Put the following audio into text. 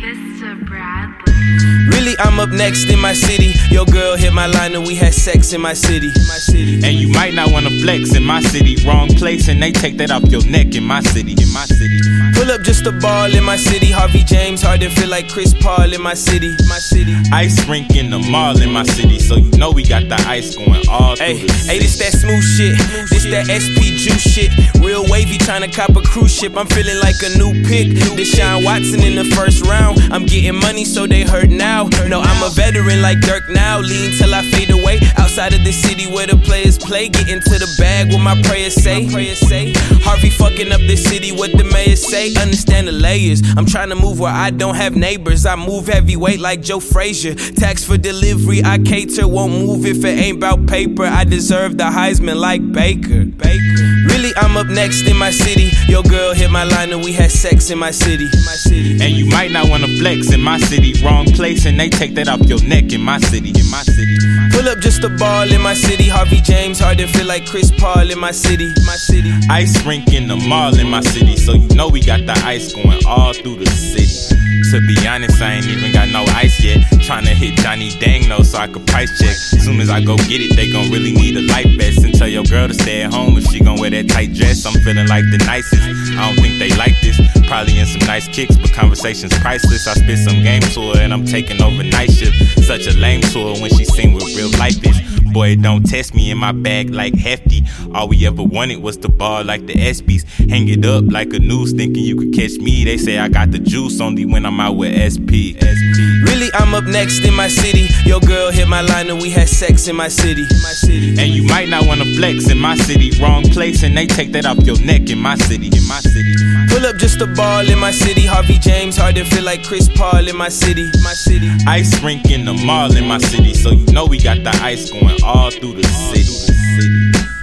Mr. Bradley. I'm up next in my city. Your girl hit my line and we had sex in my city. My city. And you might not wanna flex in my city. Wrong place, and they take that off your neck in my city. In my city. Pull up just a ball in my city. Harvey James Harden feel like Chris Paul in my city. My city. Ice rink in the mall in my city, so you know we got the ice going all through Hey, hey, this that smooth shit. This that SPJuice shit. Real wavy tryna cop a cruise ship. I'm feeling like a new pick. Deshaun Watson in the first round. I'm getting money, so they hurt now. No, I'm a veteran like Dirk now. Lean till I fade away. Outside of the city where the players play. Get into the bag, what my prayers say. Harvey fucking up the city, what the mayor say. Understand the layers. I'm trying to move where I don't have neighbors. I move heavyweight like Joe Frazier. Tax for delivery, I cater. Won't move if it ain't about paper. I deserve the Heisman like Baker. Baker. Really, I'm up next in my city. Your girl hit my line and we had sex in my city. My city. And flex in my city. Wrong place, and they take that off your neck in my city. In my city. Up just a ball in my city. Harvey James Harden feel like Chris Paul in my city. My city. Ice rink in the mall in my city, so you know we got the ice going all through the city. To be honest, I ain't even got no ice yet. Tryna hit Johnny Dang though, so I could price check. Soon as I go get it, they gon' really need a life vest. And tell your girl to stay at home if she gon' wear that tight dress. I'm feeling like the nicest. I don't think they like this. Probably in some nice kicks, but conversation's priceless. I spit some game to her and I'm taking over night shift. Such a lame tour when she seen what real life is. Boy, don't test me in my bag like hefty. All we ever wanted was the ball like the ESPYs. Hang it up like a noose, thinking you could catch me. They say I got the juice only when I'm out with SP. SP. I'm up next in my city. Your girl hit my line and we had sex in my city. My city. And you might not wanna flex in my city. Wrong place, and they take that off your neck in my city. In my city. Pull up just a ball in my city. Harvey James Harden feel like Chris Paul in my city. My city. Ice rink in the mall in my city, so you know we got the ice going all through the city.